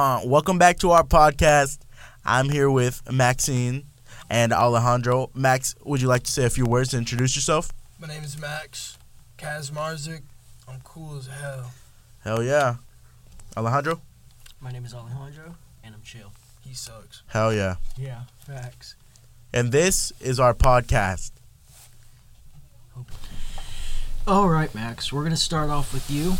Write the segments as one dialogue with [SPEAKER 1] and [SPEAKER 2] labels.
[SPEAKER 1] Uh, welcome back to our podcast. I'm here with Maxine and Alejandro. Max, would you like to say a few words to introduce yourself?
[SPEAKER 2] My name is Max Kazmarzik. I'm cool as hell.
[SPEAKER 1] Hell yeah. Alejandro?
[SPEAKER 3] My name is Alejandro, and I'm chill.
[SPEAKER 2] He sucks.
[SPEAKER 1] Hell yeah.
[SPEAKER 3] Yeah, facts.
[SPEAKER 1] And this is our podcast.
[SPEAKER 3] All right, Max. We're gonna start off with you.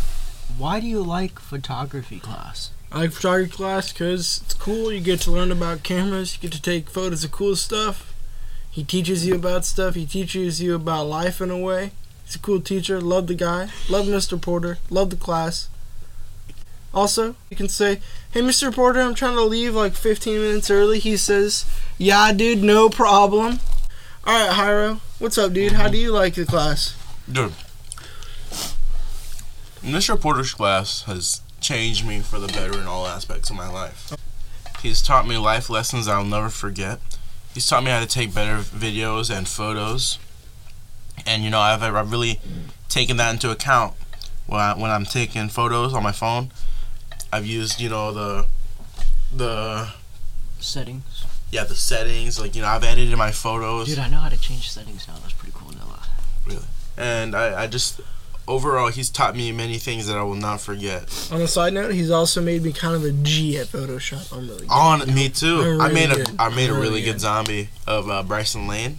[SPEAKER 3] Why do you like photography class?
[SPEAKER 2] I like photography class because it's cool. You get to learn about cameras. You get to take photos of cool stuff. He teaches you about stuff. He teaches you about life in a way. He's a cool teacher. Love the guy. Love Mr. Porter. Love the class. Also, you can say, "Hey, Mr. Porter, I'm trying to leave like 15 minutes early." He says, "Yeah, dude, no problem." All right, Hyro, what's up, dude? How do you like the class?
[SPEAKER 4] Dude, Mr. Porter's class has changed me for the better in all aspects of my life. He's taught me life lessons I'll never forget. He's taught me how to take better videos and photos. And, you know, I've, I've really taken that into account when, I, when I'm taking photos on my phone. I've used, you know, the, the,
[SPEAKER 3] Settings.
[SPEAKER 4] yeah, the settings. Like, you know, I've edited my photos.
[SPEAKER 3] Dude, I know how to change settings now. That's pretty cool, really
[SPEAKER 4] and I, I just, overall, he's taught me many things that I will not forget.
[SPEAKER 2] On a side note, he's also made me kind of a G at Photoshop. I'm really good.
[SPEAKER 4] On me too.
[SPEAKER 2] I'm
[SPEAKER 4] I made
[SPEAKER 2] really
[SPEAKER 4] a
[SPEAKER 2] good.
[SPEAKER 4] I made a
[SPEAKER 2] Really
[SPEAKER 4] really good
[SPEAKER 2] good.
[SPEAKER 4] zombie of uh, Bryson Lane.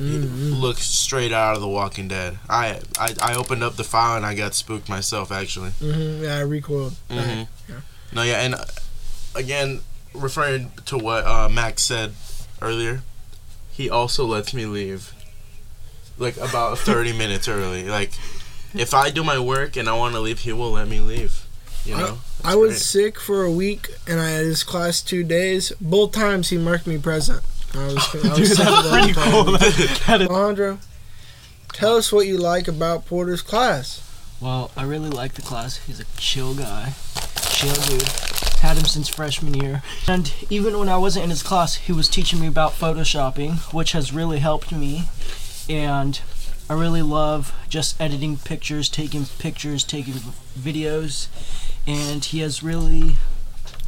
[SPEAKER 2] Mhm.
[SPEAKER 4] Looks straight out of The Walking Dead. I, I I opened up the file and I got spooked myself actually.
[SPEAKER 2] Mhm, Yeah, I recoiled.
[SPEAKER 4] hmm
[SPEAKER 2] Yeah.
[SPEAKER 4] No, yeah, and uh, again, referring to what uh, Max said earlier, he also lets me leave like about thirty minutes early. Like, if I do my work and I want to leave, he will let me leave. You know.
[SPEAKER 2] I
[SPEAKER 4] It's
[SPEAKER 2] was
[SPEAKER 4] great.
[SPEAKER 2] sick for a week, and I had his class two days. Both times he marked me present. I was, I was sick both times. Alejandro, tell us what you like about Porter's class.
[SPEAKER 3] Well, I really like the class. He's a chill guy. Chill dude. Had him since freshman year. And even when I wasn't in his class, he was teaching me about photoshopping, which has really helped me. And I really love just editing pictures, taking pictures, taking videos. And he has really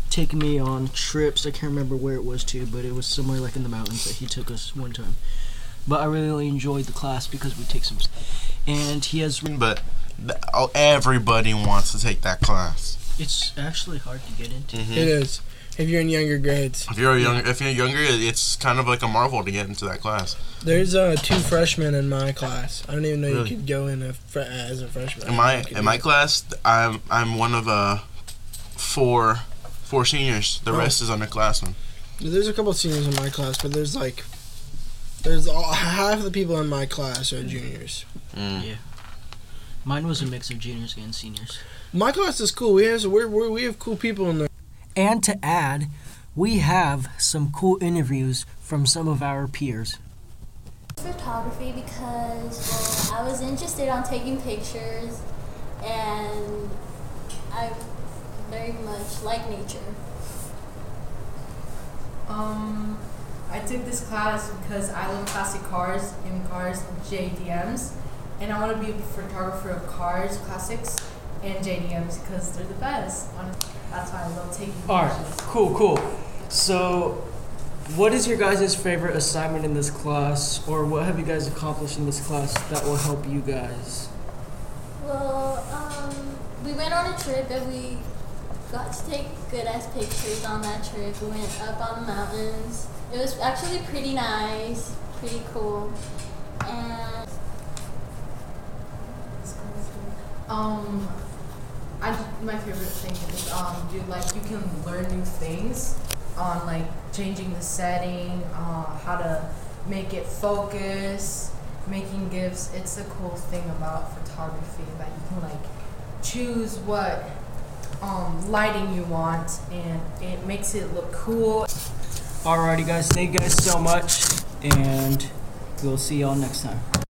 [SPEAKER 3] taken me on trips. I can't remember where it was to, but it was somewhere like in the mountains that he took us one time. But I really enjoyed the class because we take some. And he has.
[SPEAKER 4] But oh, everybody wants to take that class.
[SPEAKER 3] It's actually hard to get into.
[SPEAKER 4] Mhm.
[SPEAKER 2] It is. If you're in younger grades,
[SPEAKER 4] If you're a young, if you're younger, it's kind of like a marvel to get into that class.
[SPEAKER 2] there's uh, two freshmen in my class. I don't even know
[SPEAKER 4] Really?
[SPEAKER 2] you could go in a fre- as a freshman.
[SPEAKER 4] In my in my class, I'm I'm one of uh four four seniors. The
[SPEAKER 2] Oh.
[SPEAKER 4] rest is underclassmen.
[SPEAKER 2] There's a couple seniors in my class, but there's like, there's all, half of the people in my class are juniors.
[SPEAKER 4] Mm.
[SPEAKER 3] Mine was a mix of juniors and seniors.
[SPEAKER 2] My class is cool. We have we're, we're, we have cool people in there.
[SPEAKER 3] And to add, we have some cool interviews from some of our peers.
[SPEAKER 5] photography because well, I was interested on taking pictures and I very much like nature.
[SPEAKER 6] Um, I took this class because I love classic cars and cars JDMs, and I want to be a photographer of cars, classics, and JDMs because they're the best. That's why I love taking
[SPEAKER 3] Alright, cool, cool. So, what is your guys' favorite assignment in this class, or what have you guys accomplished in this class that will help you guys?
[SPEAKER 5] Well, um, we went on a trip and we got to take good ass pictures on that trip. We went up on the mountains. It was actually pretty nice, pretty cool. And
[SPEAKER 6] Um, I my favorite thing is um, dude, like you can learn new things on like changing the setting, uh, how to make it focus, making gifts. It's a cool thing about photography that you can like choose what um, lighting you want, and it makes it look cool.
[SPEAKER 3] Alrighty, guys, thank you guys so much, and we'll see y'all next time.